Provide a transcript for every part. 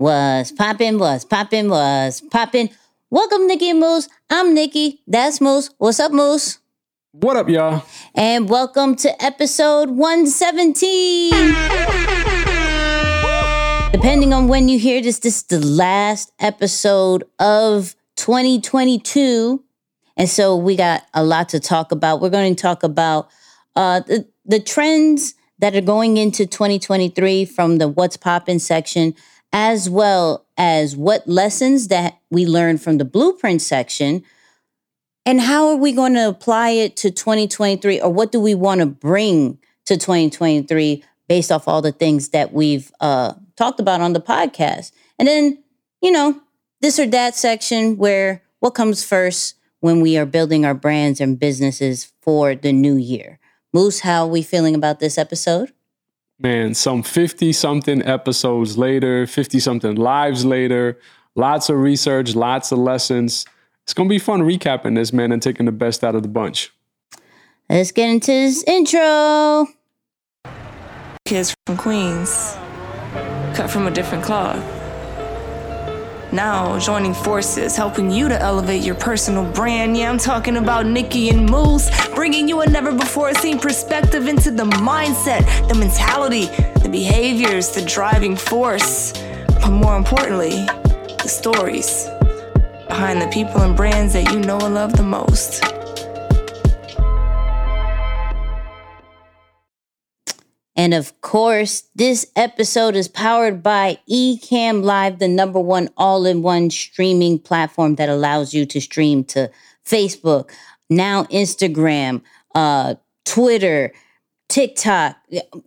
Was popping, was popping, was popping. Welcome, Nikki and Moose. I'm Nikki. That's Moose. What's up, Moose? What up, y'all? And welcome to episode 117. Depending on when you hear this, this is the last episode of 2022. And so we got a lot to talk about. We're going to talk about uh, the, the trends that are going into 2023 from the What's Poppin' section, as well as what lessons that we learned from the Blueprint section, and how are we going to apply it to 2023, or what do we want to bring to 2023 based off all the things that we've uh, talked about on the podcast. And then, you know, this or that section where what comes first when we are building our brands and businesses for the new year. Moose, how are we feeling about this episode? Man, some 50 something episodes later, 50 something lives later, lots of research, lots of lessons. It's going to be fun recapping this, man, and taking the best out of the bunch. Let's get into this intro. Kids from Queens, cut from a different cloth. Now joining forces, helping you to elevate your personal brand. Yeah, I'm talking about Nikki and Moose, bringing you a never before seen perspective into the mindset, the mentality, the behaviors, the driving force, but more importantly, the stories behind the people and brands that you know and love the most. And of course, this episode is powered by Ecamm Live, the number one all in one streaming platform that allows you to stream to Facebook, now Instagram, uh, Twitter, TikTok,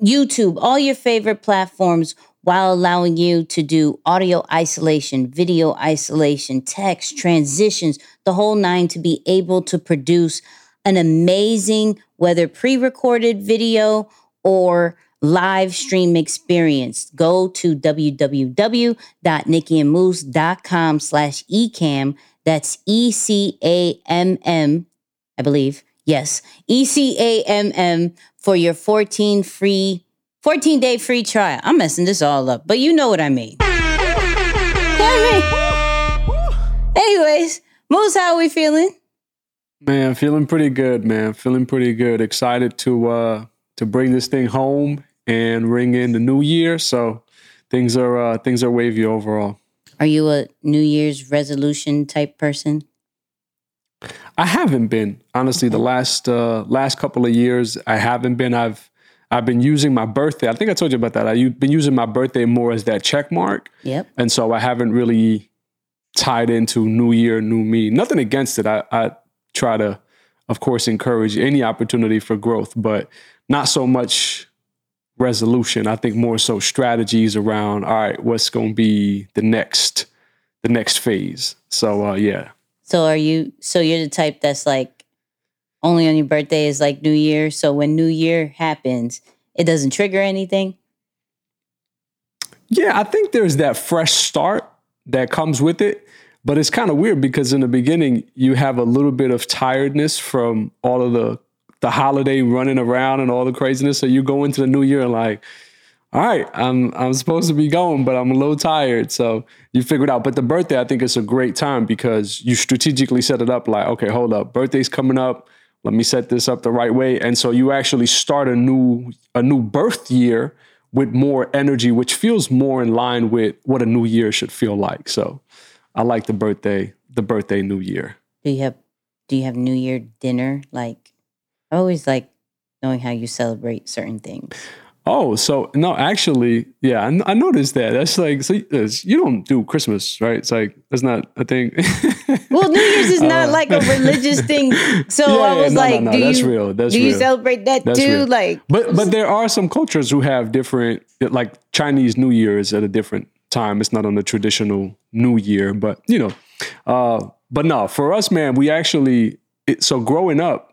YouTube, all your favorite platforms while allowing you to do audio isolation, video isolation, text, transitions, the whole nine to be able to produce an amazing, whether pre recorded video or live stream experience. Go to www.nickyandmoose.com slash ecamm. That's E-C-A-M-M, I believe. Yes, E-C-A-M-M for your 14 free, 14 day free trial. I'm messing this all up, but you know what I mean. Anyways, Moose, how are we feeling? Man, feeling pretty good, man. Feeling pretty good. Excited to uh to bring this thing home and ring in the new year. So things are uh, things are wavy overall. Are you a New Year's resolution type person? I haven't been honestly. The last uh, last couple of years, I haven't been. I've I've been using my birthday. I think I told you about that. I've been using my birthday more as that check mark. Yep. And so I haven't really tied into New Year, New Me. Nothing against it. I, I try to, of course, encourage any opportunity for growth, but not so much resolution. I think more so strategies around all right, what's going to be the next the next phase. So uh, yeah. So are you? So you're the type that's like only on your birthday is like New Year. So when New Year happens, it doesn't trigger anything. Yeah, I think there's that fresh start that comes with it. But it's kind of weird because in the beginning, you have a little bit of tiredness from all of the the holiday running around and all the craziness. So you go into the new year and like, all right, I'm I'm supposed to be going, but I'm a little tired. So you figure it out. But the birthday, I think it's a great time because you strategically set it up like, okay, hold up, birthday's coming up. Let me set this up the right way. And so you actually start a new a new birth year with more energy, which feels more in line with what a new year should feel like. So I like the birthday, the birthday new year. Do you have do you have New Year dinner like I always like knowing how you celebrate certain things. Oh, so no, actually, yeah, I, I noticed that. That's like, so you don't do Christmas, right? It's like that's not a thing. well, New Year's is not uh, like a religious thing, so yeah, I was no, like, no, no, do that's you real. That's do real. you celebrate that that's too? Real. Like, but but there are some cultures who have different, like Chinese New Year is at a different time. It's not on the traditional New Year, but you know, uh, but no, for us, man, we actually. It, so growing up,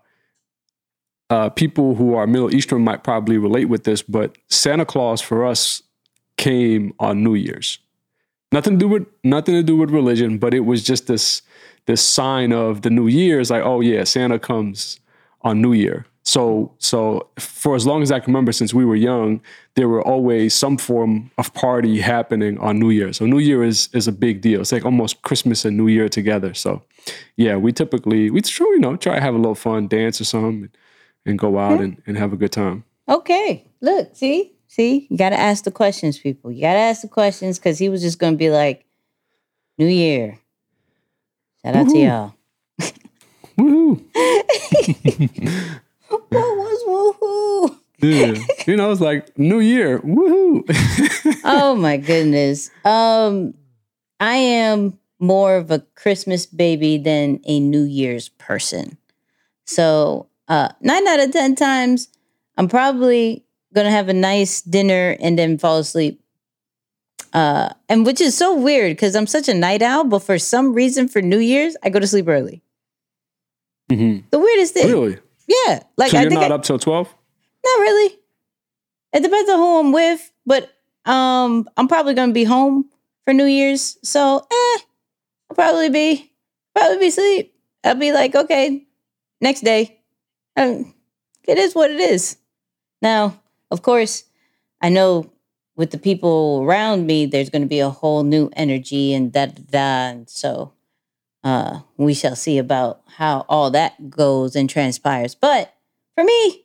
uh, people who are Middle Eastern might probably relate with this, but Santa Claus for us came on New Year's. Nothing to do with nothing to do with religion, but it was just this this sign of the New Year. Is like, oh yeah, Santa comes on New Year. So so for as long as I can remember, since we were young, there were always some form of party happening on New Year. So New Year is is a big deal. It's like almost Christmas and New Year together. So yeah, we typically we try you know try to have a little fun, dance or something, and go out and, and have a good time. Okay. Look, see? See? You got to ask the questions, people. You got to ask the questions because he was just going to be like, New Year. Shout out to y'all. Woohoo! What was woohoo? Yeah. you know, it's like New Year. Woohoo! oh my goodness. Um, I am more of a Christmas baby than a New Year's person. So uh nine out of ten times, I'm probably gonna have a nice dinner and then fall asleep. Uh, and which is so weird because I'm such a night owl, but for some reason for New Year's, I go to sleep early. Mhm. The weirdest thing. Really? Yeah. Like So I you're think not I- up till twelve? Not really. It depends on who I'm with, but um, I'm probably gonna be home for New Year's, so eh, I'll probably be probably be asleep. I'll be like, okay, next day. Um, it is what it is. Now, of course, I know with the people around me, there's going to be a whole new energy and da da. And so, uh, we shall see about how all that goes and transpires. But for me,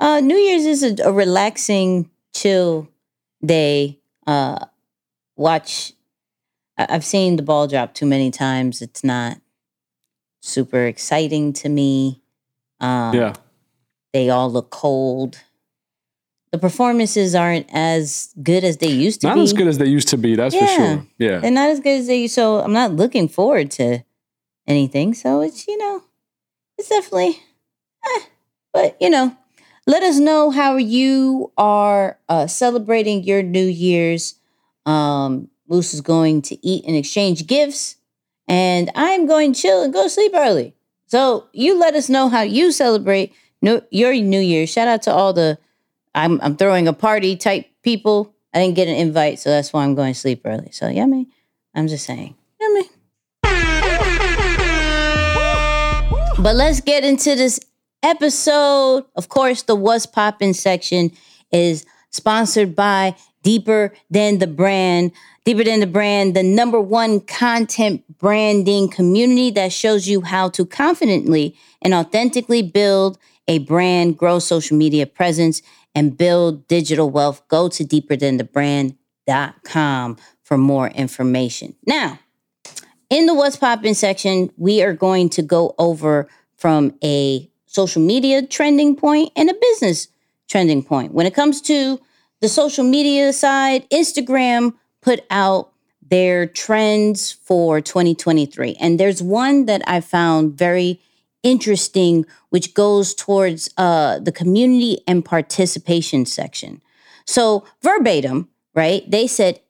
uh, New Year's is a, a relaxing, chill day. Uh, watch. I- I've seen the ball drop too many times. It's not super exciting to me. Um, yeah. they all look cold. The performances aren't as good as they used to be Not be. as good as they used to be, that's for sure. Yeah. They're not as good as they. So I'm not looking forward to anything. So it's you know, it's definitely. eh. But you know, let us know how you are uh, celebrating your New Year's. Um, Moose is going to eat and exchange gifts, and I'm going to chill and go to sleep early. So you let us know how you celebrate no, your New Year. Shout out to all the I'm I'm throwing a party type people. I didn't get an invite, so that's why I'm going to sleep early. So yummy. I'm just saying. Yummy. But let's get into this episode. Of course, the What's Poppin' section is sponsored by Deeper Than the Brand. Deeper Than the Brand, the number one content branding community that shows you how to confidently and authentically build a brand, grow social media presence, and build digital wealth. Go to deeperthanthebrand.com for more information. Now, in the What's Poppin' section, we are going to go over from a social media trending point and a business trending point. When it comes to the social media side, Instagram put out their trends for 2023. And there's one that I found very interesting, which goes towards uh, the community and participation section. So, verbatim, right? They said,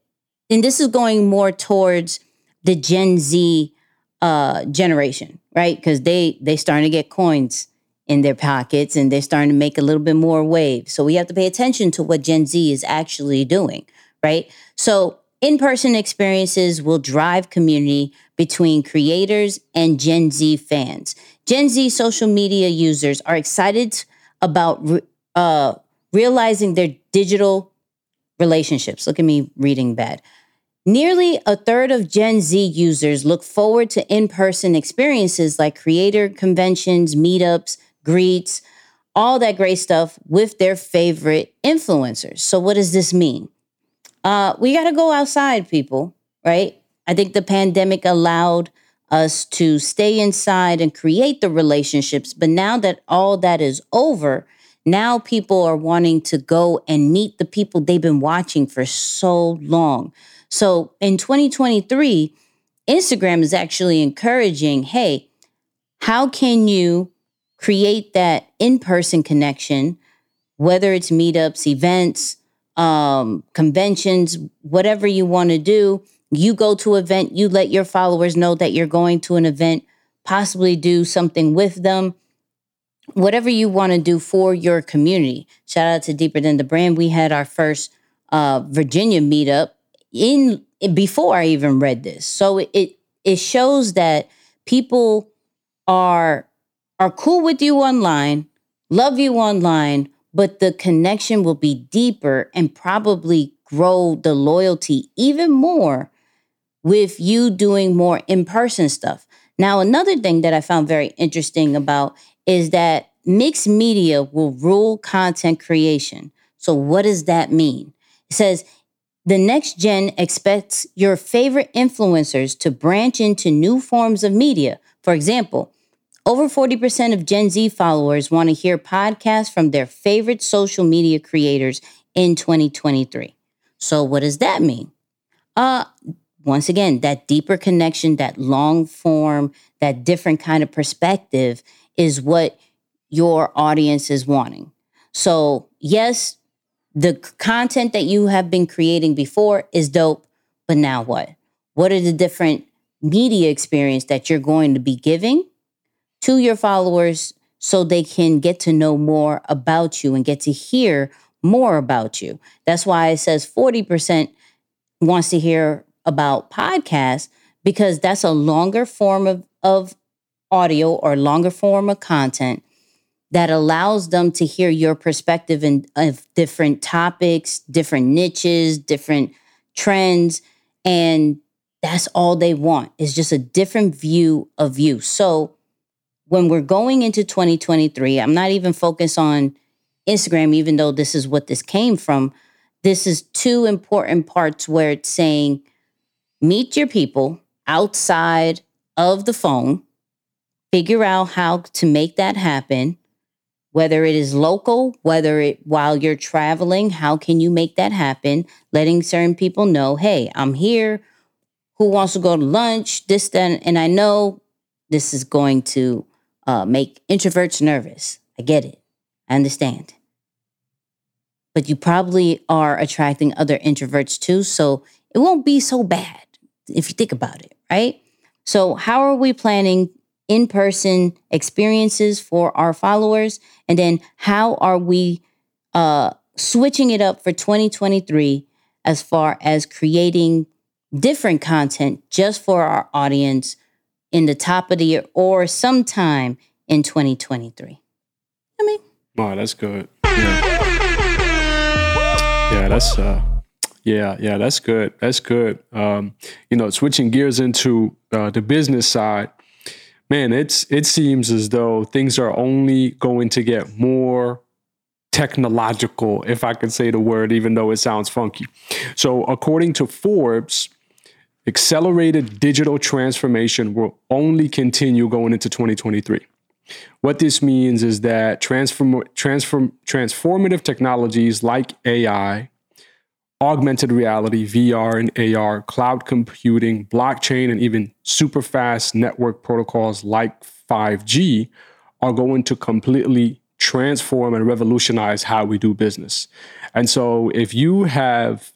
and this is going more towards the Gen Z uh, generation, right? Because they they starting to get coins in their pockets and they're starting to make a little bit more waves. So we have to pay attention to what Gen Z is actually doing, right? So in-person experiences will drive community between creators and Gen Z fans. Gen Z social media users are excited about uh, realizing their digital relationships. Look at me reading bad. Nearly a third of Gen Z users look forward to in person experiences like creator conventions, meetups, greets, all that great stuff with their favorite influencers. So, what does this mean? Uh, we got to go outside, people, right? I think the pandemic allowed us to stay inside and create the relationships. But now that all that is over, now people are wanting to go and meet the people they've been watching for so long. So in 2023, Instagram is actually encouraging hey, how can you create that in person connection, whether it's meetups, events, um, conventions, whatever you want to do? You go to event, you let your followers know that you're going to an event, possibly do something with them whatever you want to do for your community. Shout out to Deeper Than the Brand. We had our first uh, Virginia meetup in before I even read this. So it it shows that people are are cool with you online, love you online, but the connection will be deeper and probably grow the loyalty even more with you doing more in person stuff. Now, another thing that I found very interesting about is that mixed media will rule content creation. So, what does that mean? It says the next gen expects your favorite influencers to branch into new forms of media. For example, over 40% of Gen Z followers want to hear podcasts from their favorite social media creators in 2023. So, what does that mean? Uh, once again, that deeper connection, that long form, that different kind of perspective is what your audience is wanting. So, yes, the content that you have been creating before is dope, but now what? What are the different media experience that you're going to be giving to your followers so they can get to know more about you and get to hear more about you? That's why it says 40% wants to hear about podcasts because that's a longer form of, of audio or longer form of content that allows them to hear your perspective in, of different topics, different niches, different trends. And that's all they want is just a different view of you. So when we're going into 2023, I'm not even focused on Instagram, even though this is what this came from. This is two important parts where it's saying, meet your people outside of the phone, figure out how to make that happen, whether it is local, whether it while you're traveling, how can you make that happen? Letting certain people know, hey, I'm here. Who wants to go to lunch? This, then, and I know this is going to uh, make introverts nervous. I get it. I understand. But you probably are attracting other introverts too. So it won't be so bad if you think about it, right? So, how are we planning in person experiences for our followers? And then, how are we uh, switching it up for 2023 as far as creating different content just for our audience in the top of the year or sometime in 2023? I mean, oh, that's good. Yeah, yeah that's uh yeah, yeah, that's good. That's good. Um, you know, switching gears into uh, the business side, man, it's it seems as though things are only going to get more technological, if I could say the word, even though it sounds funky. So, according to Forbes, accelerated digital transformation will only continue going into 2023. What this means is that transform, transform, transformative technologies like AI, augmented reality, VR and AR, cloud computing, blockchain, and even super fast network protocols like 5G are going to completely transform and revolutionize how we do business. And so if you have,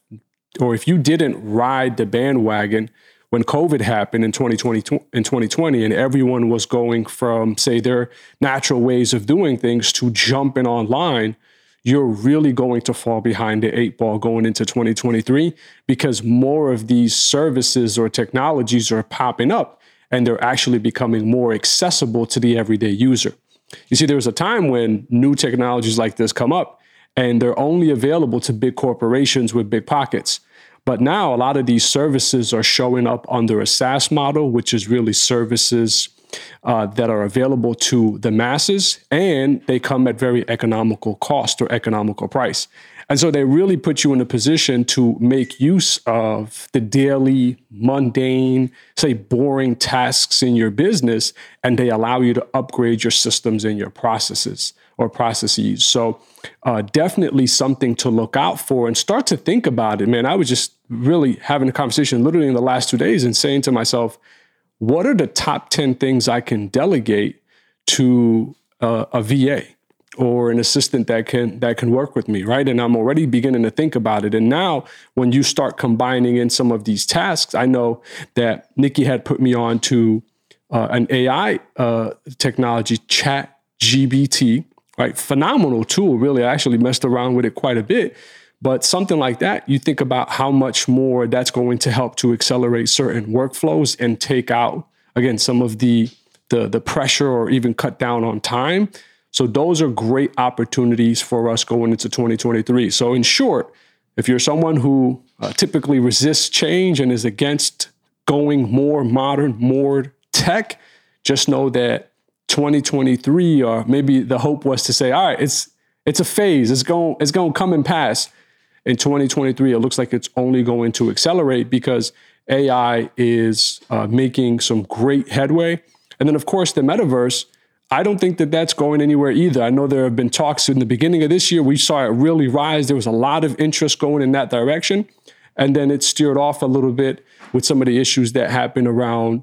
or if you didn't ride the bandwagon when COVID happened in 2020, in 2020 and everyone was going from, say, their natural ways of doing things to jumping online, you're really going to fall behind the eight ball going into 2023 because more of these services or technologies are popping up and they're actually becoming more accessible to the everyday user. You see, there was a time when new technologies like this come up and they're only available to big corporations with big pockets. But now a lot of these services are showing up under a SaaS model, which is really services uh, that are available to the masses, and they come at very economical cost or economical price. And so they really put you in a position to make use of the daily, mundane, say, boring tasks in your business, and they allow you to upgrade your systems and your processes or processes. So, uh, definitely something to look out for and start to think about it. Man, I was just really having a conversation literally in the last two days and saying to myself, what are the top 10 things I can delegate to uh, a VA or an assistant that can that can work with me, right? And I'm already beginning to think about it. And now when you start combining in some of these tasks, I know that Nikki had put me on to uh, an AI uh, technology, Chat GBT, right? Phenomenal tool, really. I actually messed around with it quite a bit but something like that, you think about how much more that's going to help to accelerate certain workflows and take out, again, some of the the, the pressure or even cut down on time. So those are great opportunities for us going into 2023. So in short, if you're someone who uh, typically resists change and is against going more modern, more tech, just know that 2023 or maybe the hope was to say, all right, it's it's a phase. It's going it's going to come and pass. In 2023, it looks like it's only going to accelerate because AI is uh, making some great headway. And then, of course, the metaverse. I don't think that that's going anywhere either. I know there have been talks in the beginning of this year. We saw it really rise. There was a lot of interest going in that direction. And then it steered off a little bit with some of the issues that happened around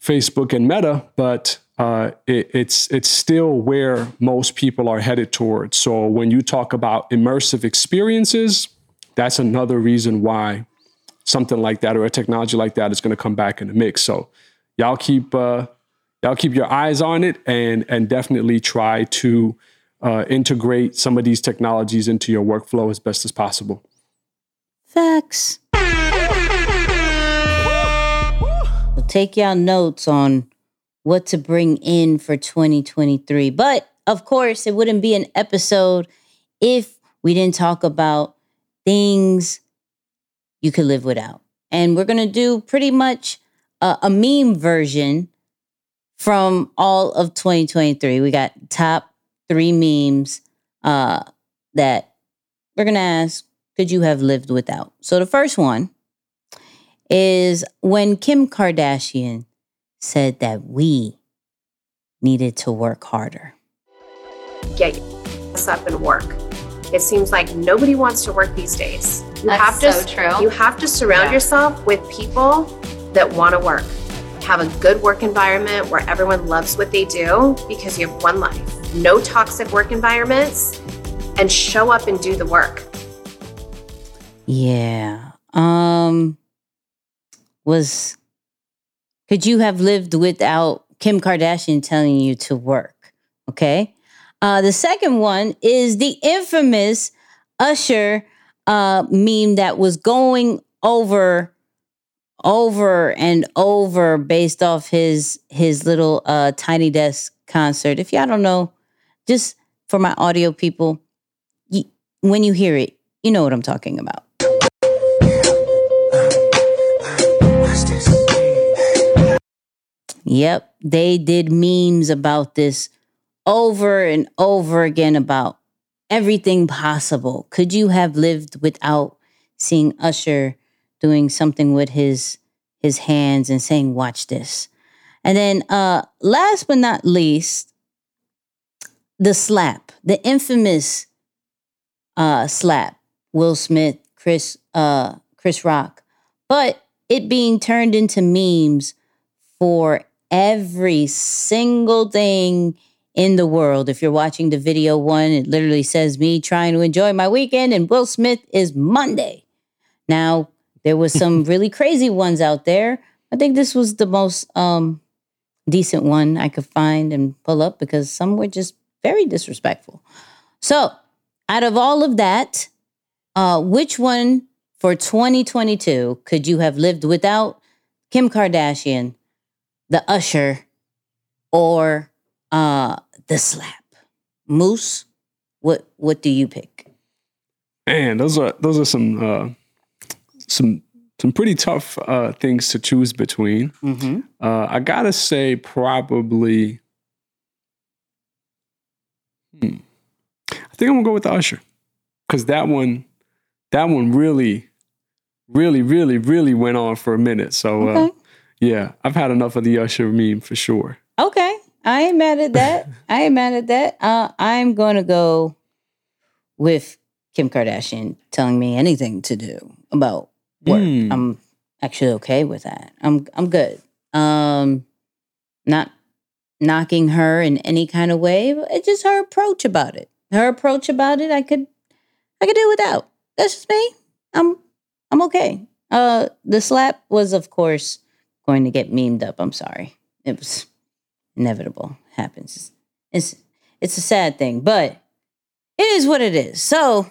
Facebook and Meta. But uh, it, it's it's still where most people are headed towards. So when you talk about immersive experiences, that's another reason why something like that or a technology like that is going to come back in the mix. So y'all keep uh, y'all keep your eyes on it and and definitely try to uh, integrate some of these technologies into your workflow as best as possible. Facts. We'll take y'all notes on what to bring in for 2023. But of course, it wouldn't be an episode if we didn't talk about things you could live without. And we're going to do pretty much a, a, meme version from all of 2023. We got top three memes uh, that we're going to ask could you have lived without? So the first one is when Kim Kardashian said that we needed to work harder. Get us up and work. It seems like nobody wants to work these days. You That's have to, so true. You have to surround yeah. yourself with people that want to work. Have a good work environment where everyone loves what they do because you have one life. No toxic work environments and show up and do the work. Yeah. Um was could you have lived without Kim Kardashian telling you to work? Okay. Uh, the second one is the infamous Usher uh, meme that was going over over and over based off his his little uh, tiny desk concert. If y'all don't know, just for my audio people, y- when you hear it, you know what I'm talking about. Yep, they did memes about this over and over again about everything possible. Could you have lived without seeing Usher doing something with his his hands and saying, "Watch this"? And then, uh, last but not least, the slap, the infamous uh, slap, Will Smith, Chris, uh, Chris Rock, but it being turned into memes for every single thing in the world. If you're watching the video one, it literally says me trying to enjoy my weekend, and Will Smith is Monday. Now, there was some really crazy ones out there. I think this was the most um, decent one I could find and pull up because some were just very disrespectful. So, out of all of that, uh, which one for 2022 could you have lived without Kim Kardashian the usher, or uh, the slap. Moose, what what do you pick? Man, those are those are some uh, some some pretty tough uh, things to choose between. Mm-hmm. Uh, I gotta say, probably. Hmm, I think I'm gonna go with the usher because that one, that one really, really, really, really went on for a minute. So uh, okay. Yeah, I've had enough of the Usher meme for sure. Okay. I ain't mad at that. I ain't mad at that. Uh, I'm going to go with Kim Kardashian telling me anything to do about work. Mm. I'm actually okay with that. I'm I'm good. Um, not knocking her in any kind of way. It's just her approach about it. Her approach about it, I could I could do without. That's just me. I'm I'm okay. Uh, the slap was, of course, going to get memed up. I'm sorry. It was inevitable. Happens. It's it's a sad thing, but it is what it is. So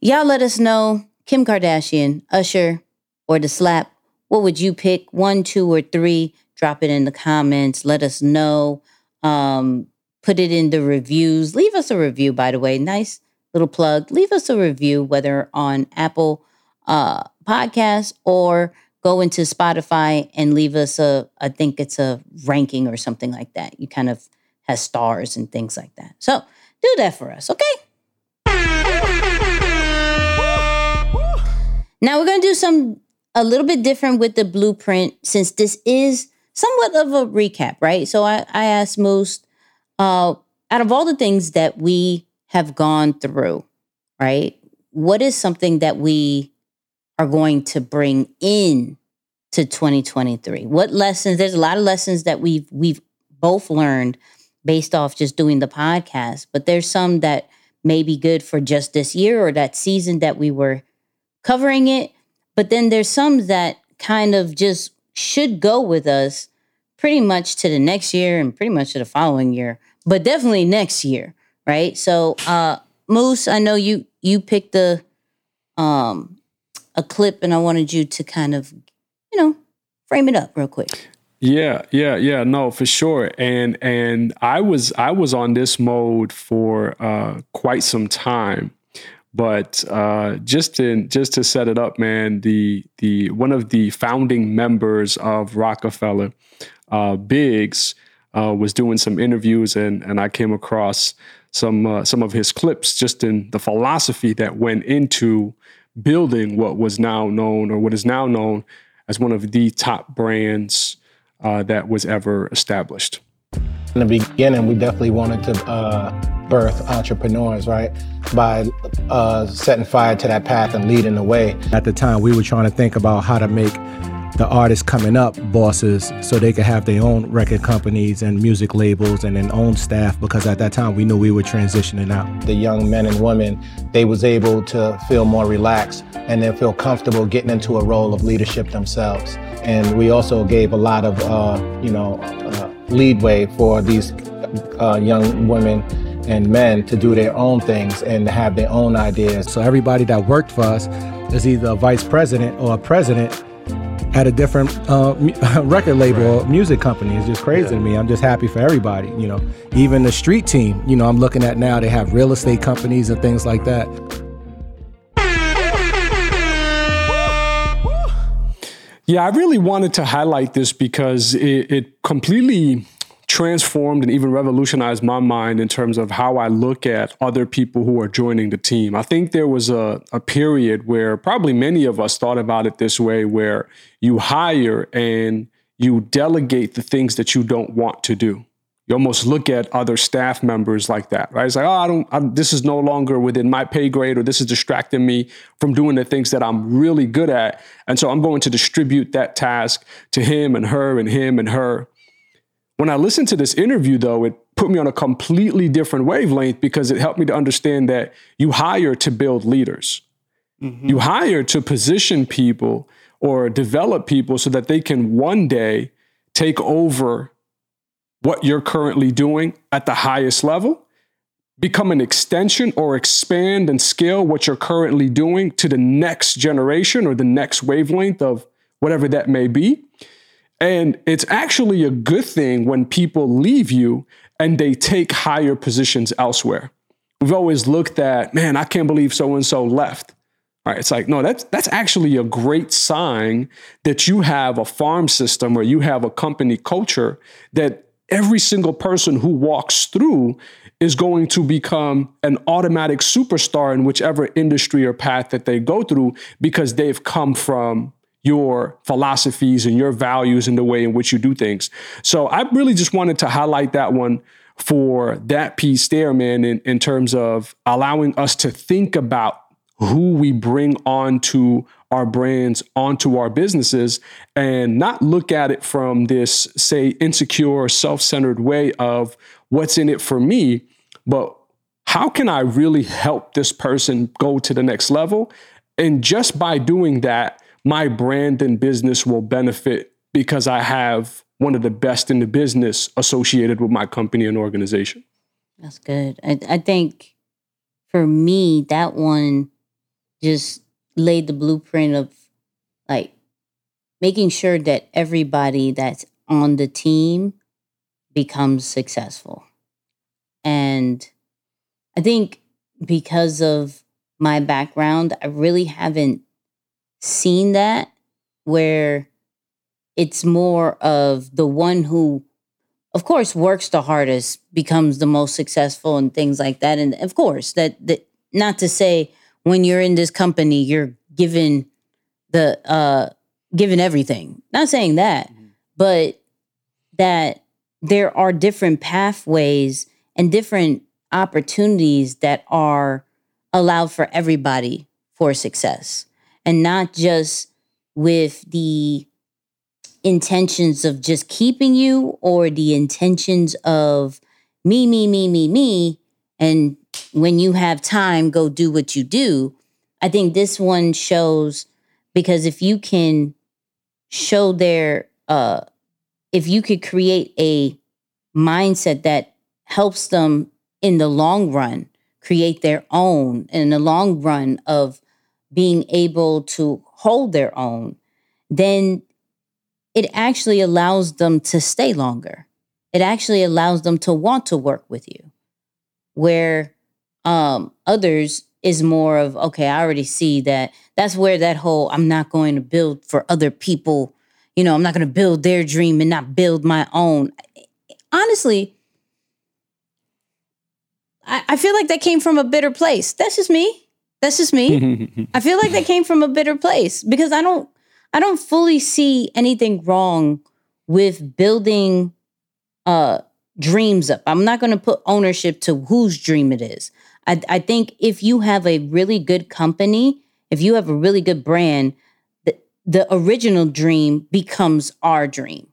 y'all let us know Kim Kardashian, Usher, or the slap. What would you pick? One, two, or three? Drop it in the comments. Let us know. Um, put it in the reviews. Leave us a review, by the way. Nice little plug. Leave us a review, whether on Apple uh, Podcasts or go into Spotify and leave us a, I think it's a ranking or something like that. You kind of has stars and things like that. So do that for us, okay? Now we're going to do some a little bit different with the blueprint since this is somewhat of a recap, right? So I, I asked Moose uh, out of all the things that we have gone through, right? What is something that we are going to bring in to 2023? What lessons? There's a lot of lessons that we've we've both learned based off just doing the podcast, but there's some that may be good for just this year or that season that we were covering it. But then there's some that kind of just should go with us pretty much to the next year and pretty much to the following year, but definitely next year, right? So, uh, Moose, I know you you picked the um a clip, and I wanted you to kind of, you know, frame it up real quick. Yeah, yeah, yeah. No, for sure. And and I was I was on this mode for uh, quite some time. But uh, just in just to set it up, man, the the one of the founding members of Roc-A-Fella, uh, Biggs, uh, was doing some interviews, and and I came across some uh, some of his clips just in the philosophy that went into building what was now known or what is now known as one of the top brands uh, that was ever established. In the beginning, we definitely wanted to uh, birth entrepreneurs, right? By uh, setting fire to that path and leading the way. At the time, we were trying to think about how to make the artists coming up bosses so they could have their own record companies and music labels and their own staff because at that time we knew we were transitioning out. The young men and women, they was able to feel more relaxed and then feel comfortable getting into a role of leadership themselves. And we also gave a lot of, uh, you know, uh, leadway for these uh, young women and men to do their own things and have their own ideas. So everybody that worked for us is either a vice president or a president at a different uh, record label or music company. It's just crazy yeah. to me. I'm just happy for everybody, you know. Even the street team, you know, I'm looking at now, they have real estate companies and things like that. Yeah, I really wanted to highlight this because it, it completely transformed and even revolutionized my mind in terms of how I look at other people who are joining the team. I think there was a, a period where probably many of us thought about it this way where you hire and you delegate the things that you don't want to do. You almost look at other staff members like that, right? It's like, oh, I don't, I, this is no longer within my pay grade, or this is distracting me from doing the things that I'm really good at. And so I'm going to distribute that task to him and her and him and her. When I listened to this interview, though, it put me on a completely different wavelength because it helped me to understand that you hire to build leaders. Mm-hmm. You hire to position people or develop people so that they can one day take over what you're currently doing at the highest level, become an extension or expand and scale what you're currently doing to the next generation or the next wavelength of whatever that may be. And it's actually a good thing when people leave you and they take higher positions elsewhere. We've always looked at, man, I can't believe so and so left. All right, it's like, no, that's that's actually a great sign that you have a farm system or you have a company culture that every single person who walks through is going to become an automatic superstar in whichever industry or path that they go through because they've come from your philosophies and your values and the way in which you do things. So I really just wanted to highlight that one for that piece there, man, in, in terms of allowing us to think about who we bring onto our brands, onto our businesses, and not look at it from this, say, insecure, self centered way of what's in it for me, but how can I really help this person go to the next level? And just by doing that, my brand and business will benefit because I have one of the best in the business associated with my company and organization. That's good. I, I think for me, that one just laid the blueprint of like making sure that everybody that's on the team becomes successful. And I think because of my background, I really haven't seen that where it's more of the one who of course works the hardest becomes the most successful and things like that. And of course that that not to say when you're in this company you're given the uh given everything. Not saying that mm-hmm. but that there are different pathways and different opportunities that are allowed for everybody for success and not just with the intentions of just keeping you or the intentions of me, me, me, me, me. And when you have time, go do what you do. I think this one shows because if you can show their, uh, if you could create a mindset that helps them in the long run create their own in the long run of being able to hold their own, then it actually allows them to stay longer. It actually allows them to want to work with you. Where um, others is more of, okay, I already see that. That's where that whole I'm not going to build for other people, you know, I'm not going to build their dream and not build my own. Honestly, I, I feel like that came from a bitter place. That's just me. That's just me. I feel like that came from a bitter place because I don't I don't fully see anything wrong with building uh dreams up. I'm not going to put ownership to whose dream it is. I, I think if you have a really good company, if you have a really good brand, the, the original dream becomes our dream,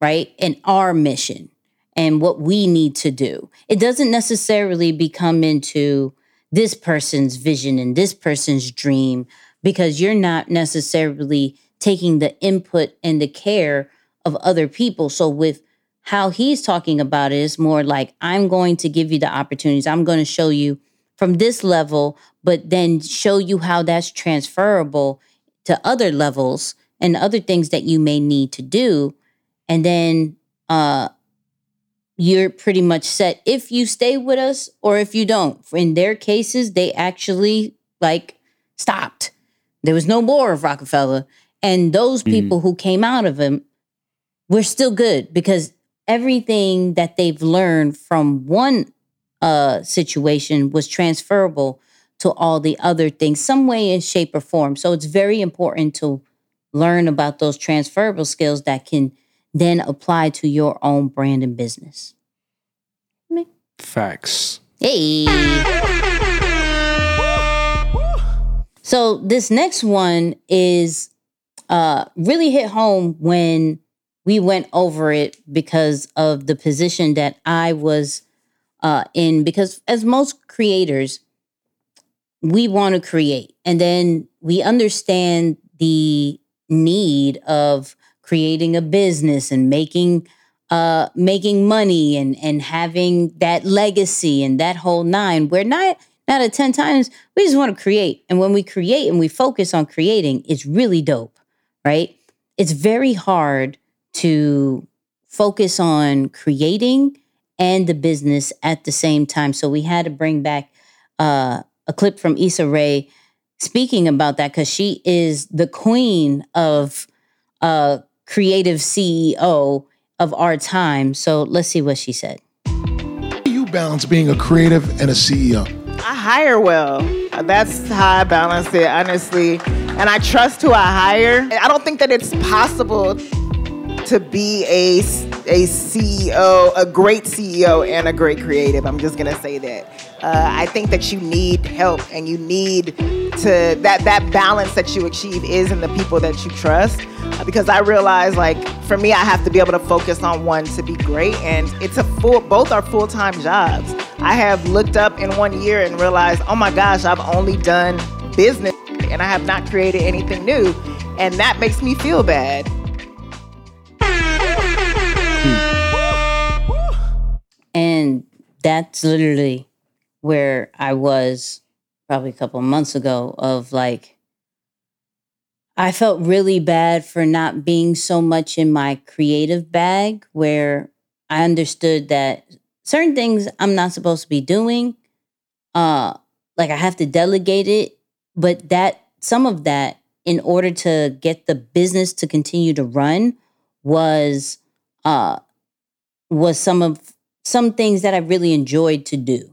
right? And our mission and what we need to do. It doesn't necessarily become into this person's vision and this person's dream because you're not necessarily taking the input and the care of other people. So with how he's talking about it, it is more like I'm going to give you the opportunities. I'm going to show you from this level, but then show you how that's transferable to other levels and other things that you may need to do. And then uh you're pretty much set if you stay with us or if you don't. In their cases, they actually like stopped there was no more of Roc-A-Fella. And those mm-hmm. people mm-hmm. who came out of him were still good because everything that they've learned from one uh, situation was transferable to all the other things, some way in shape or form. So it's very important to learn about those transferable skills that can then apply to your own brand and business. Facts. Hey. So this next one is uh, really hit home when we went over it because of the position that I was uh, in. Because as most creators, we want to create, and then we understand the need of creating a business and making uh, making money and and having that legacy and that whole nine. We're not out of 10 times, we just want to create. And when we create and we focus on creating, it's really dope, right? It's very hard to focus on creating and the business at the same time. So we had to bring back uh, a clip from Issa Rae speaking about that because she is the queen of uh, creative CEO of our time. So let's see what she said. how You balance being a creative and a CEO. I hire well. That's how I balance it, honestly. And I trust who I hire. I don't think that it's possible to be a, a CEO, a great CEO, and a great creative. I'm just gonna say that. Uh, I think that you need help and you need to that that balance that you achieve is in the people that you trust. Uh, because I realize, like for me, I have to be able to focus on one to be great, and it's a full. Both are full time jobs. I have looked up in one year and realized, oh my gosh, I've only done business and I have not created anything new, and that makes me feel bad. And that's literally where I was probably a couple months ago of like I felt really bad for not being so much in my creative bag where I understood that certain things I'm not supposed to be doing. Uh like I have to delegate it, but that some of that in order to get the business to continue to run was uh was some of some things that I really enjoyed to do,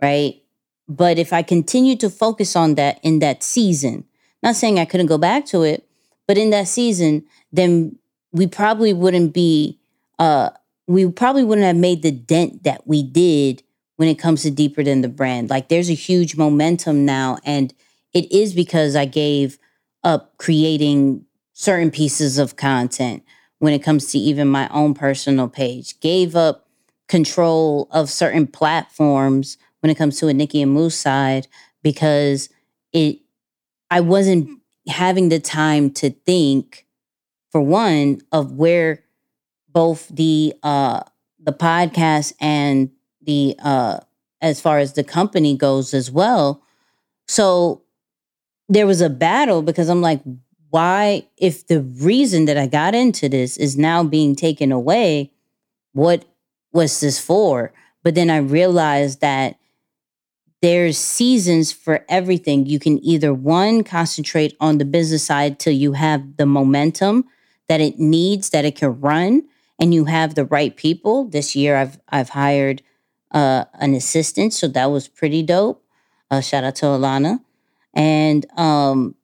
right? But if I continue to focus on that in that season, not saying I couldn't go back to it, but in that season, then we probably wouldn't be uh we probably wouldn't have made the dent that we did when it comes to deeper than the brand. Like there's a huge momentum now and it is because I gave up creating certain pieces of content when it comes to even my own personal page. Gave up control of certain platforms when it comes to a Nikki and Moose side because it I wasn't having the time to think for one of where both the uh the podcast and the uh as far as the company goes as well. So there was a battle because I'm like why if the reason that I got into this is now being taken away what was this for? But then I realized that there's seasons for everything. You can either one concentrate on the business side till you have the momentum that it needs that it can run and you have the right people. This year I've I've hired uh, an assistant, so that was pretty dope. Uh, shout out to Alana. And um,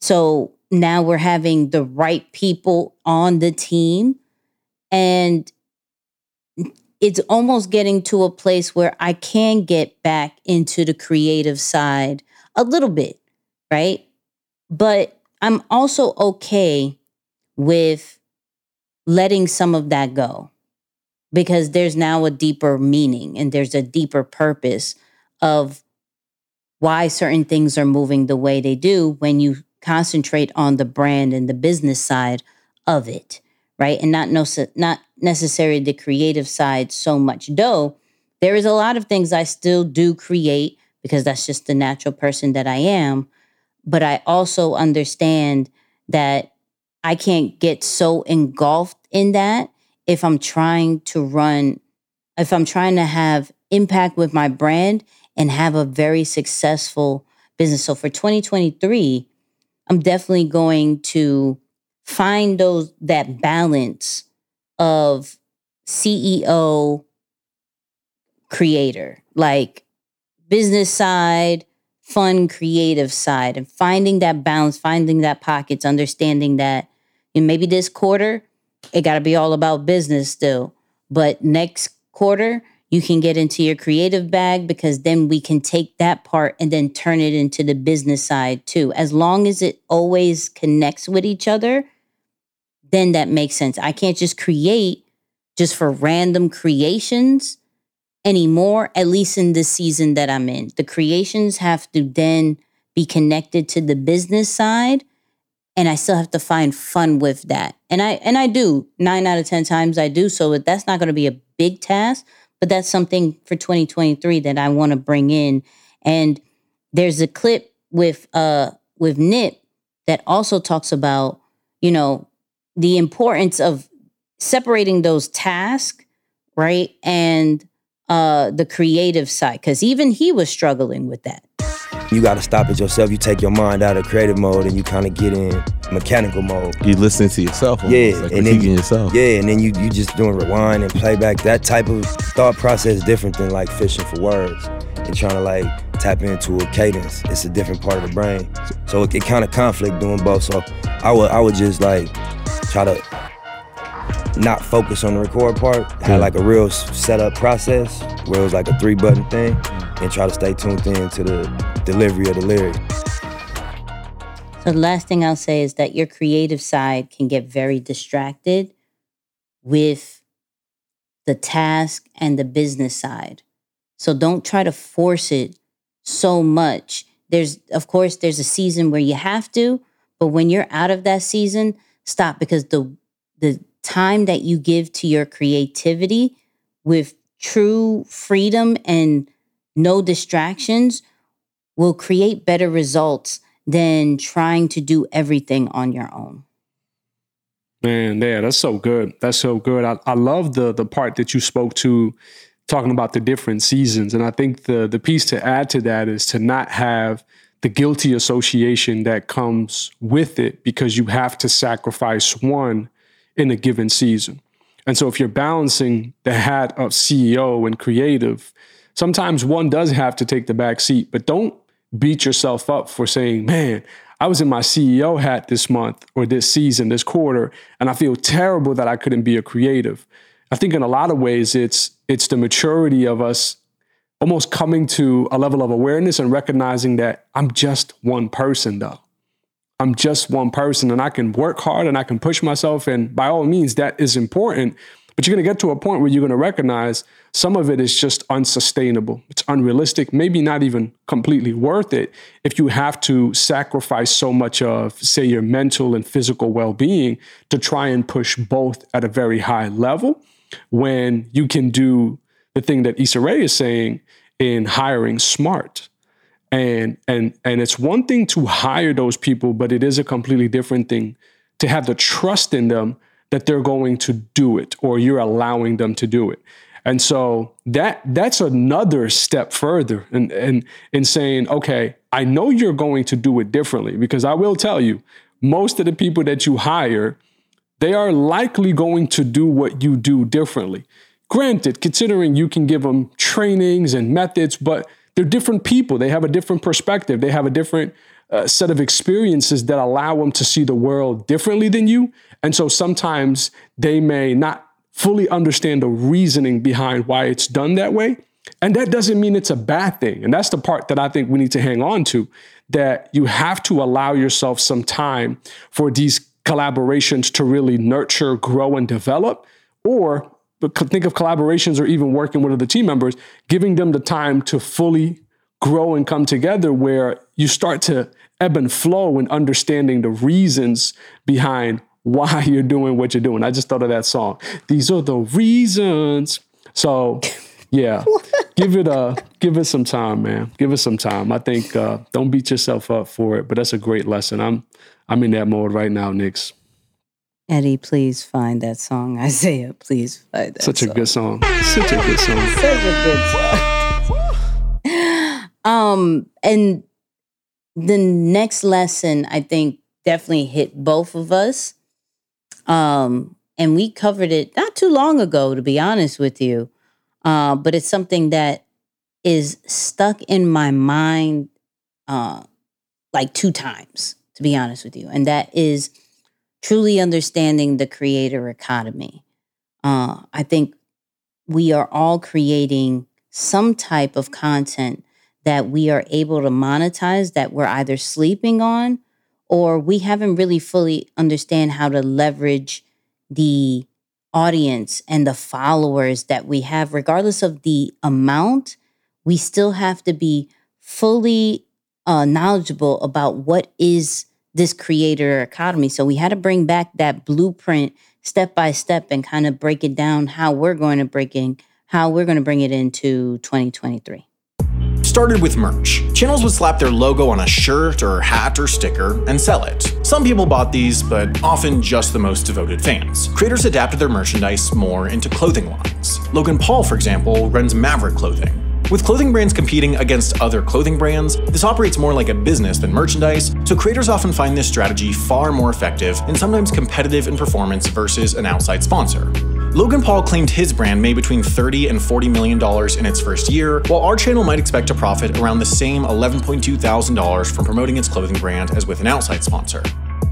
so now we're having the right people on the team. And it's almost getting to a place where I can get back into the creative side a little bit, right? But I'm also okay with letting some of that go because there's now a deeper meaning and there's a deeper purpose of why certain things are moving the way they do when you concentrate on the brand and the business side of it right? And not no, not necessarily the creative side so much. Though there is a lot of things I still do create because that's just the natural person that I am. But I also understand that I can't get so engulfed in that if I'm trying to run, if I'm trying to have impact with my brand and have a very successful business. So for 2023, I'm definitely going to find those that balance of CEO creator, like business side, fun creative side, and finding that balance, finding that pockets, understanding that and maybe this quarter it got to be all about business still, but next quarter you can get into your creative bag because then we can take that part and then turn it into the business side too. As long as it always connects with each other, then that makes sense. I can't just create just for random creations anymore, at least in the season that I'm in. The creations have to then be connected to the business side and I still have to find fun with that. And I and I do. 9 out of 10 times I do so that's not going to be a big task, but that's something for 2023 that I want to bring in. And there's a clip with uh with Nip that also talks about, you know, the importance of separating those tasks, right? And uh the creative side cuz even he was struggling with that. You got to stop it yourself. You take your mind out of creative mode and you kind of get in mechanical mode. You listen to yourself. Yeah, like and then you, yourself. Yeah, and then you you just doing rewind and playback. That type of thought process is different than like fishing for words and trying to like tap into a cadence. It's a different part of the brain. So it, it kind of conflict doing both. So I would I would just like try to not focus on the record part, had like a real setup process where it was like a three button thing, and try to stay tuned in to the delivery of the lyric. So the last thing I'll say is that your creative side can get very distracted with the task and the business side. So don't try to force it so much. There's of course there's a season where you have to, but when you're out of that season, stop because the the time that you give to your creativity with true freedom and no distractions will create better results than trying to do everything on your own. Man, yeah, that's so good. That's so good. I, I love the the part that you spoke to talking about the different seasons. And I think the the piece to add to that is to not have the guilty association that comes with it because you have to sacrifice one in a given season. And so if you're balancing the hat of CEO and creative, sometimes one does have to take the back seat, but don't beat yourself up for saying, man, I was in my CEO hat this month or this season, this quarter, and I feel terrible that I couldn't be a creative. I think in a lot of ways it's it's the maturity of us almost coming to a level of awareness and recognizing that I'm just one person though. I'm just one person and I can work hard and I can push myself and by all means that is important, but you're going to get to a point where you're going to recognize some of it is just unsustainable. It's unrealistic, maybe not even completely worth it if you have to sacrifice so much of, say, your mental and physical well being to try and push both at a very high level when you can do the thing that Issa Rae is saying in hiring smart. And, and, and it's one thing to hire those people, but it is a completely different thing to have the trust in them that they're going to do it or you're allowing them to do it. And so that that's another step further in, in, in saying, okay, I know you're going to do it differently because I will tell you, most of the people that you hire, they are likely going to do what you do differently. Granted, considering you can give them trainings and methods, but they're different people. They have a different perspective. They have a different uh, set of experiences that allow them to see the world differently than you. And so sometimes they may not fully understand the reasoning behind why it's done that way. And that doesn't mean it's a bad thing. And that's the part that I think we need to hang on to that you have to allow yourself some time for these collaborations to really nurture, grow, and develop. Or think of collaborations or even working with other team members, giving them the time to fully grow and come together where you start to ebb and flow and understanding the reasons behind why you're doing what you're doing. I just thought of that song. These are the reasons. So, yeah, give it a give it some time, man. Give it some time. I think uh, don't beat yourself up for it, but that's a great lesson. I'm I'm in that mode right now, Nix. Eddie, please find that song. Isaiah, please find that. Song. Such song. a good song. Such a good song. Such a good song. um, and the next lesson, I think, definitely hit both of us um, and we covered it not too long ago, to be honest with you. Uh, but it's something that is stuck in my mind uh, like two times, to be honest with you. And that is truly understanding the creator economy. Uh, I think we are all creating some type of content that we are able to monetize that we're either sleeping on or we haven't really fully understand how to leverage the audience and the followers that we have regardless of the amount we still have to be fully uh, knowledgeable about what is this creator economy so we had to bring back that blueprint step by step and kind of break it down how we're going to break in how we're going to bring it into 2023 started with merch. Channels would slap their logo on a shirt or hat or sticker and sell it. Some people bought these, but often just the most devoted fans. Creators adapted their merchandise more into clothing lines. Logan Paul, for example, runs Maverick Clothing. With clothing brands competing against other clothing brands, this operates more like a business than merchandise, so creators often find this strategy far more effective and sometimes competitive in performance versus an outside sponsor. Logan Paul claimed his brand made between 30 and 40 million dollars in its first year, while our channel might expect to profit around the same 11.2 thousand dollars from promoting its clothing brand as with an outside sponsor.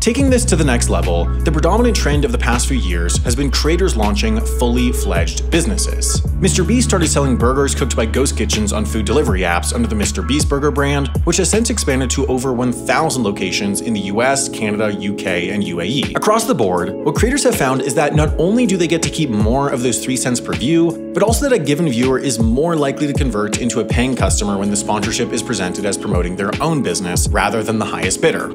Taking this to the next level, the predominant trend of the past few years has been creators launching fully fledged businesses. Mr. Beast started selling burgers cooked by ghost kitchens on food delivery apps under the Mr. Beast Burger brand, which has since expanded to over 1,000 locations in the US, Canada, UK, and UAE. Across the board, what creators have found is that not only do they get to keep more of those 3 cents per view, but also that a given viewer is more likely to convert into a paying customer when the sponsorship is presented as promoting their own business rather than the highest bidder.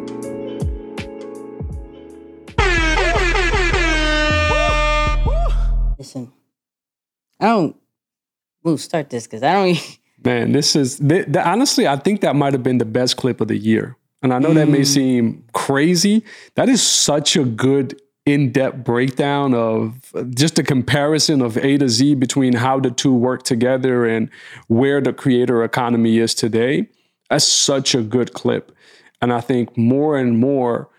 I don't. We'll start this because I don't. Man, this is th- th- honestly, I think that might have been the best clip of the year. And I know mm. that may mm. seem crazy. That is such a good in-depth breakdown of just a comparison of A to Z between how the two work together and where the creator economy is today. That's such a good clip. And I think more and more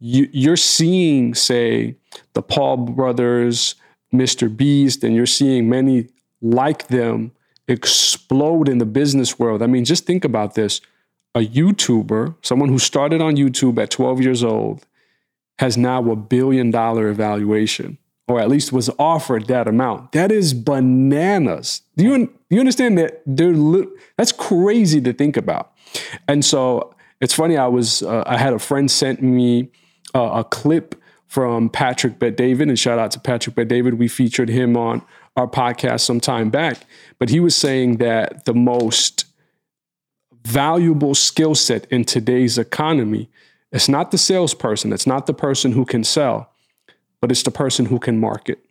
you, you're seeing, say, the Paul brothers, Mr. Beast, and you're seeing many like them explode in the business world. I mean, just think about this. A YouTuber, someone who started on YouTube at 12 years old, has now a billion dollar evaluation, or at least was offered that amount. That is bananas. Do you, do you understand that? They're li- that's crazy to think about. And so it's funny. I was uh, I had a friend sent me uh, a clip from Patrick Bet David, and shout out to Patrick Bet David. We featured him on our podcast some time back, but he was saying that the most valuable skill set in today's economy is not the salesperson, it's not the person who can sell, but it's the person who can market.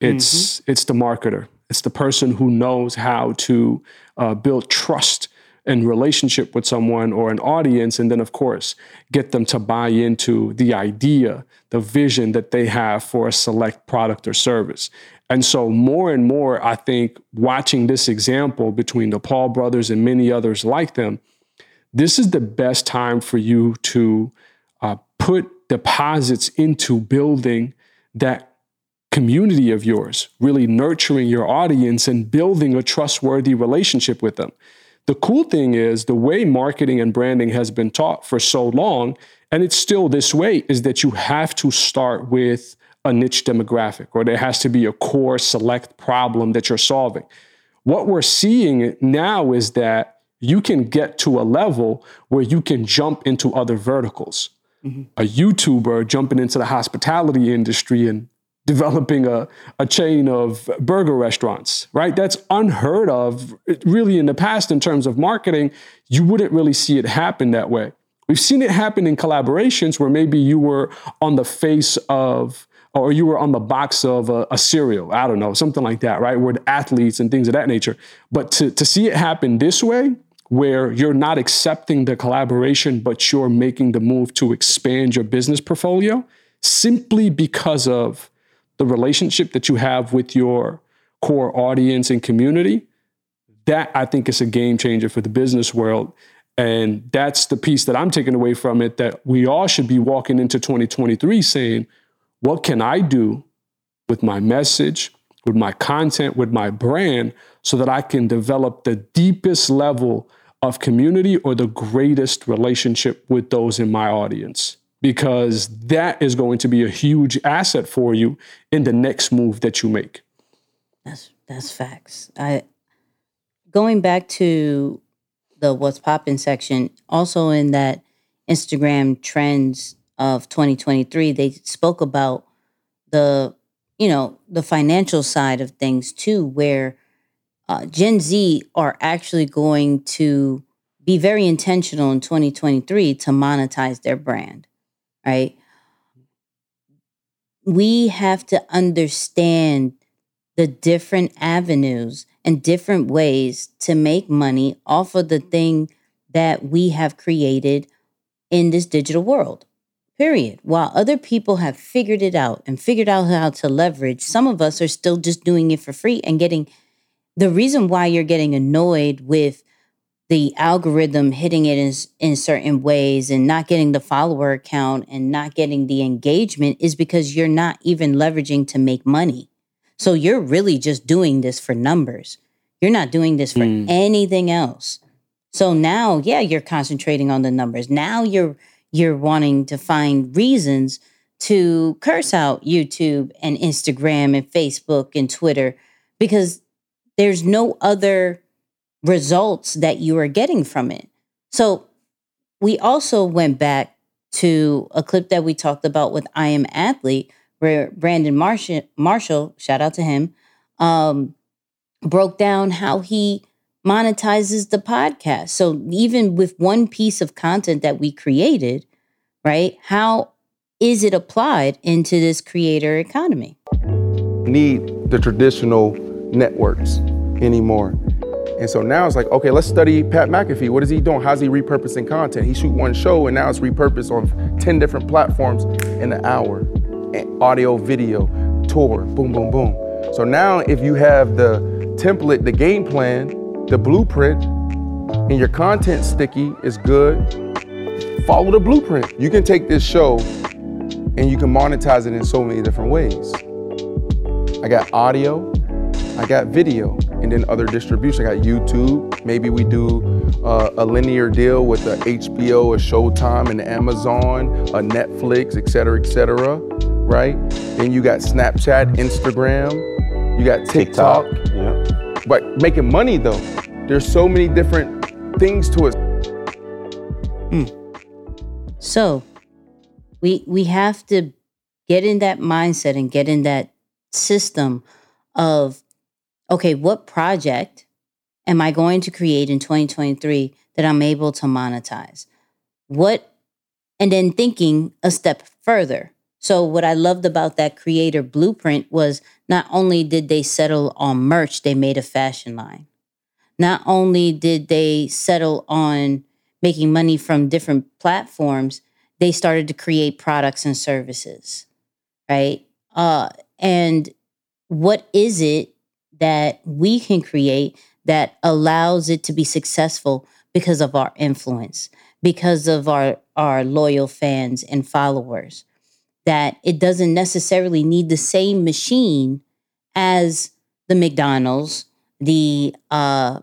It's mm-hmm. it's the marketer. It's the person who knows how to uh, build trust and relationship with someone or an audience, and then of course get them to buy into the idea, the vision that they have for a select product or service. And so, more and more, I think watching this example between the Paul brothers and many others like them, this is the best time for you to uh, put deposits into building that community of yours, really nurturing your audience and building a trustworthy relationship with them. The cool thing is the way marketing and branding has been taught for so long, and it's still this way, is that you have to start with a niche demographic or there has to be a core select problem that you're solving. What we're seeing now is that you can get to a level where you can jump into other verticals. Mm-hmm. A YouTuber jumping into the hospitality industry and developing a, a chain of burger restaurants, right? That's unheard of really in the past in terms of marketing. You wouldn't really see it happen that way. We've seen it happen in collaborations where maybe you were on the face of or you were on the box of a, a, cereal, I don't know, something like that, right? With athletes and things of that nature. But to, to see it happen this way, where you're not accepting the collaboration, but you're making the move to expand your business portfolio simply because of the relationship that you have with your core audience and community, that I think is a game changer for the business world. And that's the piece that I'm taking away from it that we all should be walking into 2023 saying, what can I do with my message, with my content, with my brand, so that I can develop the deepest level of community or the greatest relationship with those in my audience? Because that is going to be a huge asset for you in the next move that you make. That's that's facts. I going back to the what's popping section, also in that Instagram trends of 2023, they spoke about the, you know, the financial side of things too, where uh, Gen Z are actually going to be very intentional in 2023 to monetize their brand, right? We have to understand the different avenues and different ways to make money off of the thing that we have created in this digital world period. While other people have figured it out and figured out how to leverage, some of us are still just doing it for free and getting the reason why you're getting annoyed with the algorithm hitting it in, in certain ways and not getting the follower count and not getting the engagement is because you're not even leveraging to make money. So you're really just doing this for numbers. You're not doing this for mm. anything else. So now, yeah, you're concentrating on the numbers. Now you're you're wanting to find reasons to curse out YouTube and Instagram and Facebook and Twitter because there's no other results that you are getting from it. So we also went back to a clip that we talked about with I Am Athlete, where Brandon Marshall, Marshall shout out to him, um, broke down how he monetizes the podcast. So even with one piece of content that we created, right? How is it applied into this creator economy? Need the traditional networks anymore. And so now it's like, okay, let's study Pat McAfee. What is he doing? How's he repurposing content? He shoot one show and now it's repurposed on 10 different platforms in an hour. audio, video, tour, boom, boom, boom. So now if you have the template, the game plan, the blueprint, and your content sticky is good, follow the blueprint. You can take this show and you can monetize it in so many different ways. I got audio, I got video, and then other distribution. I got YouTube. Maybe we do uh, a linear deal with a HBO, a Showtime, and Amazon, a Netflix, et cetera, et cetera, right? Then you got Snapchat, Instagram, you got TikTok. TikTok, yeah. But making money though, there's so many different things to it. So we we have to get in that mindset and get in that system of okay, what project am I going to create in 2023 that I'm able to monetize? What and then thinking a step further. So what I loved about that creator blueprint was not only did they settle on merch, they made a fashion line. Not only did they settle on making money from different platforms, they started to create products and services, right? Uh, and what is it that we can create that allows it to be successful because of our influence, because of our our loyal fans and followers? That it doesn't necessarily need the same machine as the McDonald's, the uh,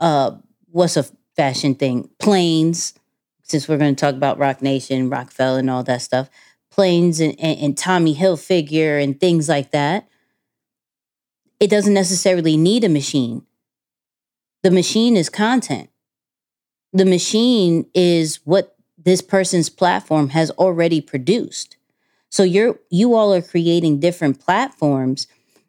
uh, what's a fashion thing? Planes, since we're going to talk about Roc Nation, Roc-A-Fella, and all that stuff. Planes and, and, and Tommy Hilfiger and things like that. It doesn't necessarily need a machine. The machine is content. The machine is what this person's platform has already produced. So you're you all are creating different platforms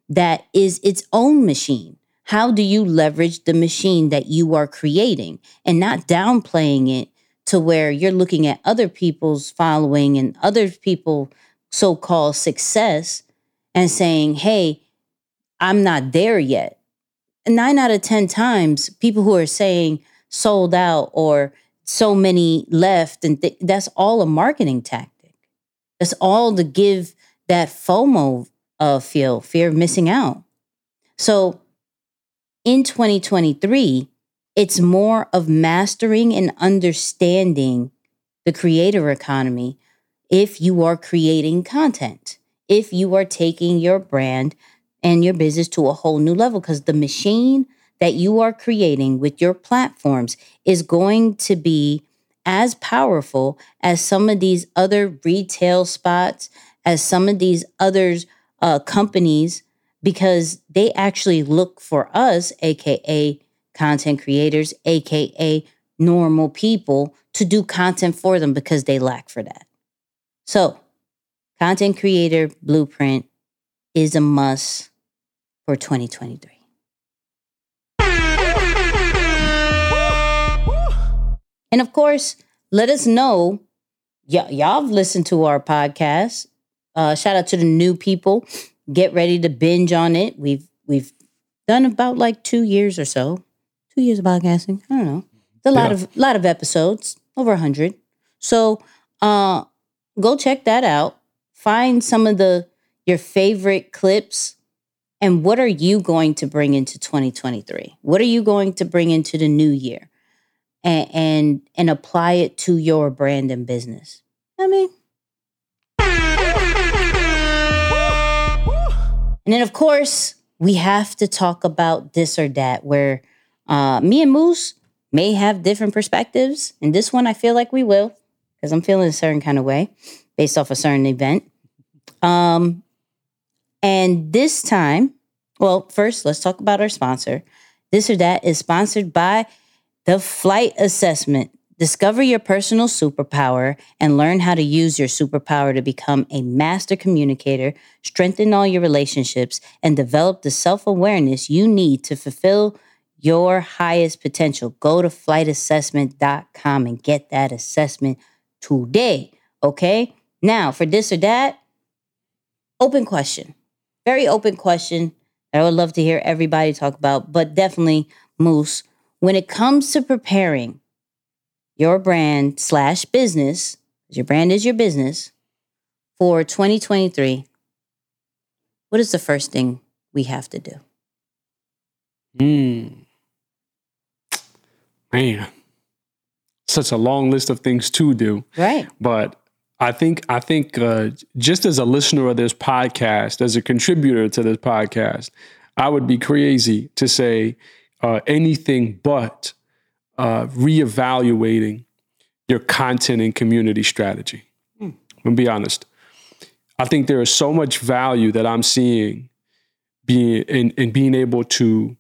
that is its own machine. How do you leverage the machine that you are creating and not downplaying it to where you're looking at other people's following and other people so-called success and saying, "Hey, I'm not there yet." 9 out of 10 times people who are saying sold out or so many left and th- that's all a marketing tactic. That's all to give that FOMO uh, feel, fear of missing out. So in 2023, it's more of mastering and understanding the creator economy if you are creating content, if you are taking your brand and your business to a whole new level, because the machine that you are creating with your platforms is going to be as powerful as some of these other retail spots, as some of these others uh, companies because they actually look for us, AKA content creators, AKA normal people, to do content for them because they lack for that. So, content creator blueprint is a must for 2023. And of course, let us know. Y- y'all have listened to our podcast. Uh, shout out to the new people. Get ready to binge on it. We've we've done about like two years or so. Two years of podcasting. I don't know. It's a lot Yeah. of lot of episodes, over a hundred. So uh go check that out. Find some of the your favorite clips and what are you going to bring into 2023? What are you going to bring into the new year? And and, and apply it to your brand and business. I mean, And then, of course, we have to talk about this or that, where uh, me and Moose may have different perspectives. And this one, I feel like we will, because I'm feeling a certain kind of way based off a certain event. Um, and this time, well, first, let's talk about our sponsor. This or that is sponsored by the Flight Assessment. Discover your personal superpower and learn how to use your superpower to become a master communicator, strengthen all your relationships, and develop the self awareness you need to fulfill your highest potential. Go to flightassessment.com and get that assessment today. Okay? Now, for this or that, open question. Very open question that I would love to hear everybody talk about, but definitely, Moose, when it comes to preparing your brand slash business, because your brand is your business, for 2023, what is the first thing we have to do? Hmm. Man, such a long list of things to do. Right. But I think I think uh, just as a listener of this podcast, as a contributor to this podcast, I would be crazy to say uh, anything but uh, reevaluating your content and community strategy. Hmm. I'm be honest. I think there is so much value that I'm seeing being in, in being able to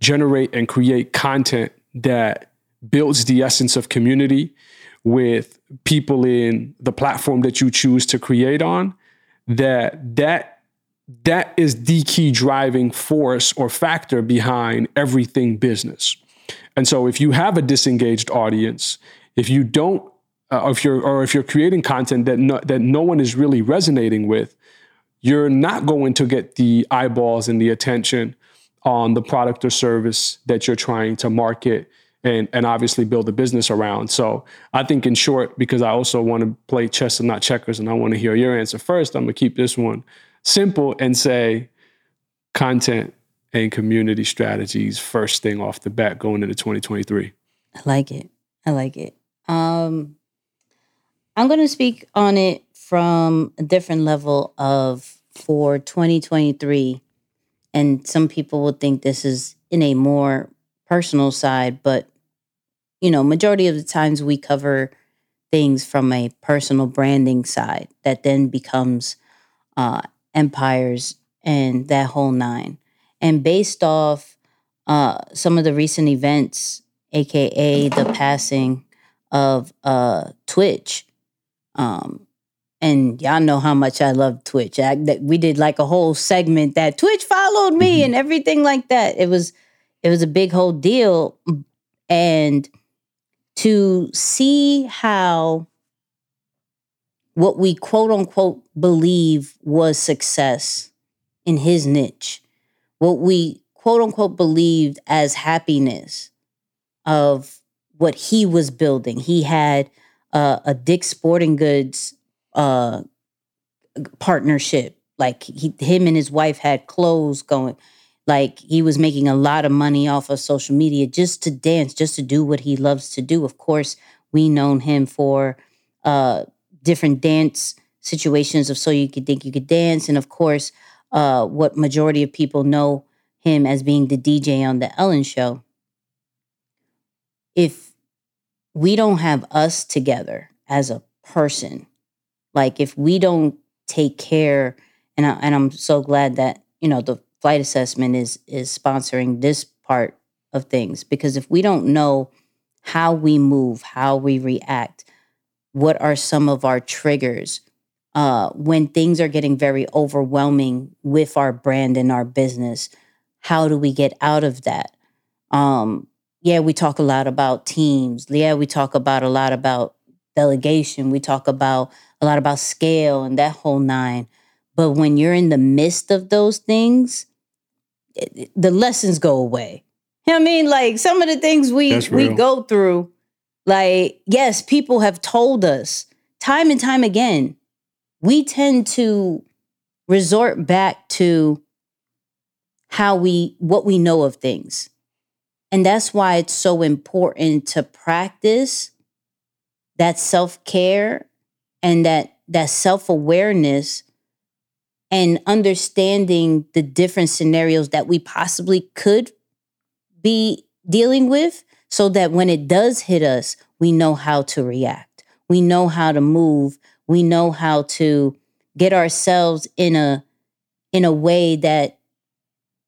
generate and create content that builds the essence of community with people in the platform that you choose to create on that that that is the key driving force or factor behind everything business. And so if you have a disengaged audience if you don't uh, if you're or if you're creating content that no, that no one is really resonating with you're not going to get the eyeballs and the attention on the product or service that you're trying to market and and obviously build a business around. So I think in short, because I also want to play chess and not checkers, and I want to hear your answer first, I'm gonna keep this one simple and say content and community strategies first thing off the bat going into 2023. I like it. I like it. Um I'm gonna speak on it from a different level of for 2023. And some people will think this is in a more personal side, but you know, majority of the times we cover things from a personal branding side that then becomes uh, empires and that whole nine. And based off uh, some of the recent events, aka the passing of uh, Twitch, um, and y'all know how much I love Twitch. I, that we did like a whole segment that Twitch followed me mm-hmm. and everything like that. It was it was a big whole deal, and to see how what we quote unquote believe was success in his niche, what we quote unquote believed as happiness of what he was building. He had uh, a Dick Sporting Goods uh, partnership. Like he, him and his wife had clothes going. Like he was making a lot of money off of social media just to dance, just to do what he loves to do. Of course, we known him for uh, different dance situations of So You Could Think You Could Dance. And of course, uh, what majority of people know him as being the DJ on The Ellen Show. If we don't have us together as a person, like if we don't take care, and, I, and I'm so glad that, you know, the flight assessment is is sponsoring this part of things because if we don't know how we move, how we react, what are some of our triggers uh, when things are getting very overwhelming with our brand and our business? How do we get out of that? Um, yeah, we talk a lot about teams. Yeah, we talk about a lot about delegation. We talk about a lot about scale and that whole nine. But when you're in the midst of those things, the lessons go away. You know I mean? Like some of the things we we go through, like, yes, people have told us time and time again, we tend to resort back to how we what we know of things. And that's why it's so important to practice that self-care and that that self-awareness and understanding the different scenarios that we possibly could be dealing with so that when it does hit us, we know how to react. We know how to move. We know how to get ourselves in a in a way that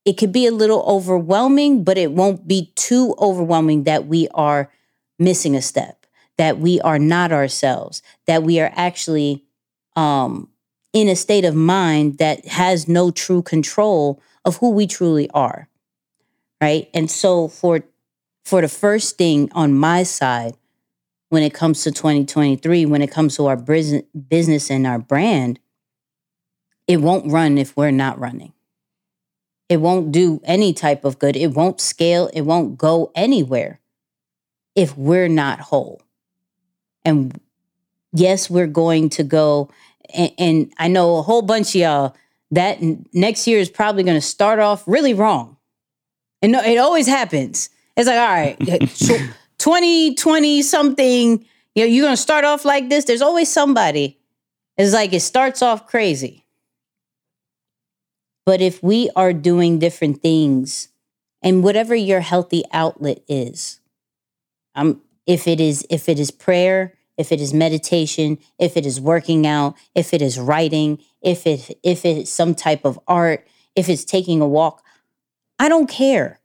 it could be a little overwhelming, but it won't be too overwhelming that we are missing a step, that we are not ourselves, that we are actually um in a state of mind that has no true control of who we truly are. Right? And so for for the first thing on my side when it comes to 2023, when it comes to our business and our brand, it won't run if we're not running. It won't do any type of good. It won't scale. It won't go anywhere if we're not whole. And yes, we're going to go and, I know a whole bunch of y'all that next year is probably going to start off really wrong. And no, it always happens. It's like, all right, tw- 20, 20 something, you know, you're going to start off like this. There's always somebody. It's like it starts off crazy. But if we are doing different things and whatever your healthy outlet is, um, if it is if it is prayer, if it is meditation, if it is working out, if it is writing, if it if it's some type of art, if it's taking a walk, I don't care.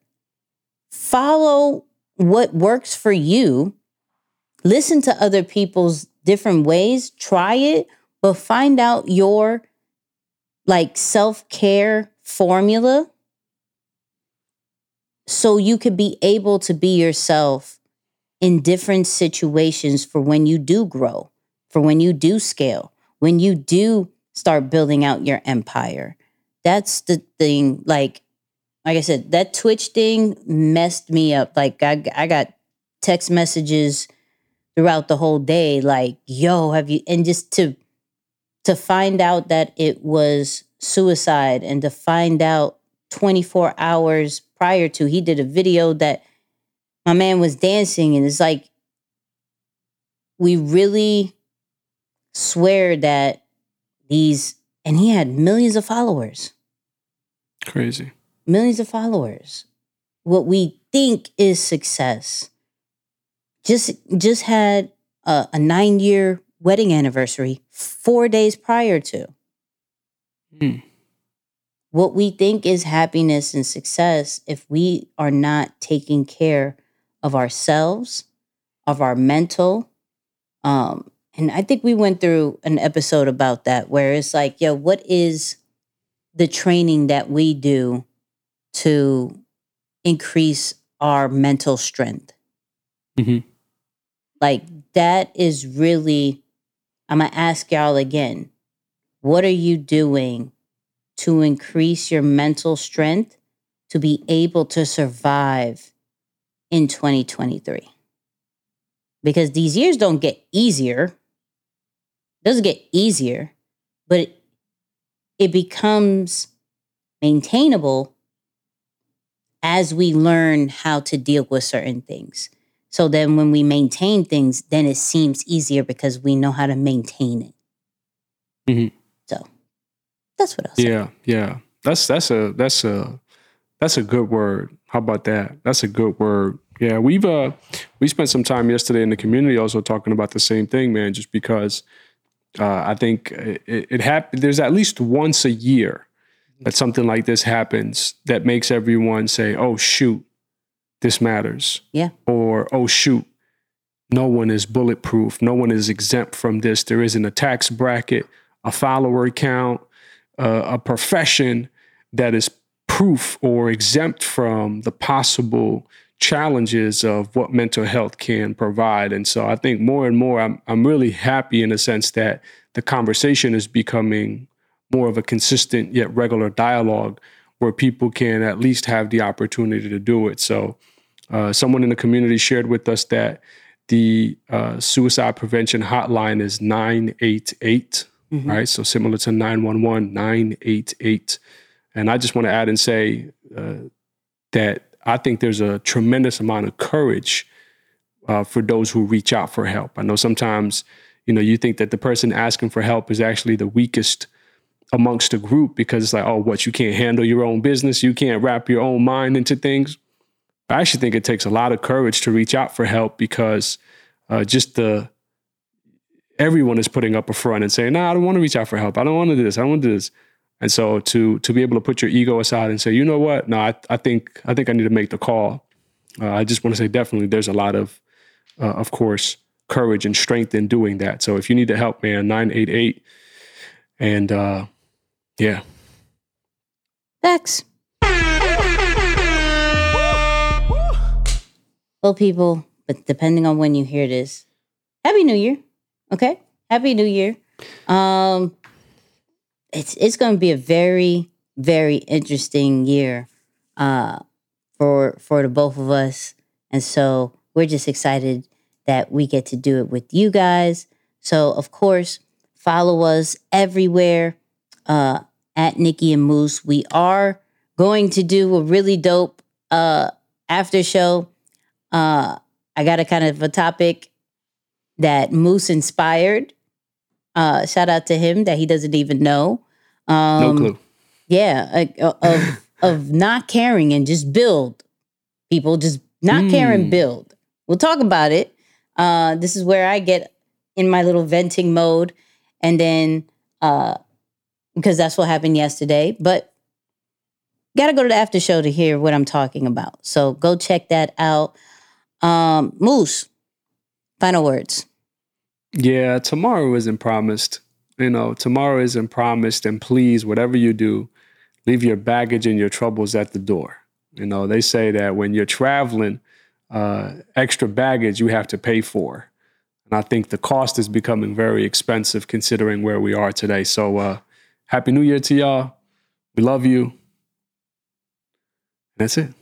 Follow what works for you. Listen to other people's different ways, try it, but find out your like self-care formula so you could be able to be yourself in different situations for when you do grow, for when you do scale, when you do start building out your empire. That's the thing. Like, like I said, that Twitch thing messed me up. Like, I, I got text messages throughout the whole day, like, yo, have you, and just to, to find out that it was suicide and to find out 24 hours prior to, he did a video that my man was dancing and it's like we really swear that these and he had millions of followers Crazy. millions of followers what we think is success just just had a, a nine year wedding anniversary four days prior to Hmm. what we think is happiness and success if we are not taking care of ourselves of our mental um and i think we went through an episode about that where it's like yo what is the training that we do to increase our mental strength Mhm. like that is really i'm gonna ask y'all again what are you doing to increase your mental strength to be able to survive in 2023 because these years don't get easier it doesn't get easier but it, it becomes maintainable as we learn how to deal with certain things so then when we maintain things then it seems easier because we know how to maintain it Mhm. so that's what else Yeah, yeah. That's that's a that's a that's a good word. How about that? That's a good word. Yeah, we've uh we spent some time yesterday in the community also talking about the same thing, man. Just because uh, I think it, it hap- There's at least once a year that something like this happens that makes everyone say, "Oh shoot, this matters," yeah or "Oh shoot, no one is bulletproof. No one is exempt from this. There isn't a tax bracket, a follower count, uh, a profession that is proof or exempt from the possible challenges of what mental health can provide. And so I think more and more, I'm, I'm really happy in the sense that the conversation is becoming more of a consistent yet regular dialogue where people can at least have the opportunity to do it. So uh, someone in the community shared with us that the uh, suicide prevention hotline is 988, right? So similar to 911, 988. And I just want to add and say uh, that I think there's a tremendous amount of courage uh, for those who reach out for help. I know sometimes, you know, you think that the person asking for help is actually the weakest amongst the group because it's like, oh, what, you can't handle your own business? You can't wrap your own mind into things? I actually think it takes a lot of courage to reach out for help because uh, just the everyone is putting up a front and saying, "No, nah, I don't want to reach out for help. I don't want to do this. I don't want to do this." And so to to be able to put your ego aside and say, "You know what? No, I, I think I think I need to make the call." Uh, I just want to say, definitely, there's a lot of, uh, of course, courage and strength in doing that. So if you need the help, man, nine eight eight, and uh, yeah, Thanks. Well, people, but depending on when you hear this, Happy New Year. Okay, Happy New Year. Um, it's it's going to be a very very interesting year, uh, for for the both of us, and so we're just excited that we get to do it with you guys. So of course, Follow us everywhere uh, at Nikki and Moose. We are going to do a really dope uh, after show. Uh, I got a kind of a topic that Moose inspired. Uh, shout out to him that he doesn't even know. Um, no clue. Yeah, uh, of of not caring and just build. People just not Mm. build. We'll talk about it. Uh, this is where I get in my little venting mode, and then uh, because that's what happened yesterday. But got to go to the after show to hear what I'm talking about. So go check that out. Um, Moose, final words. Yeah, tomorrow isn't promised. You know, tomorrow isn't promised. And please, whatever you do, leave your baggage and your troubles at the door. You know, they say that when you're traveling, uh, extra baggage you have to pay for. And I think the cost is becoming very expensive considering where we are today. So, uh, Happy New Year to y'all. We love you. That's it.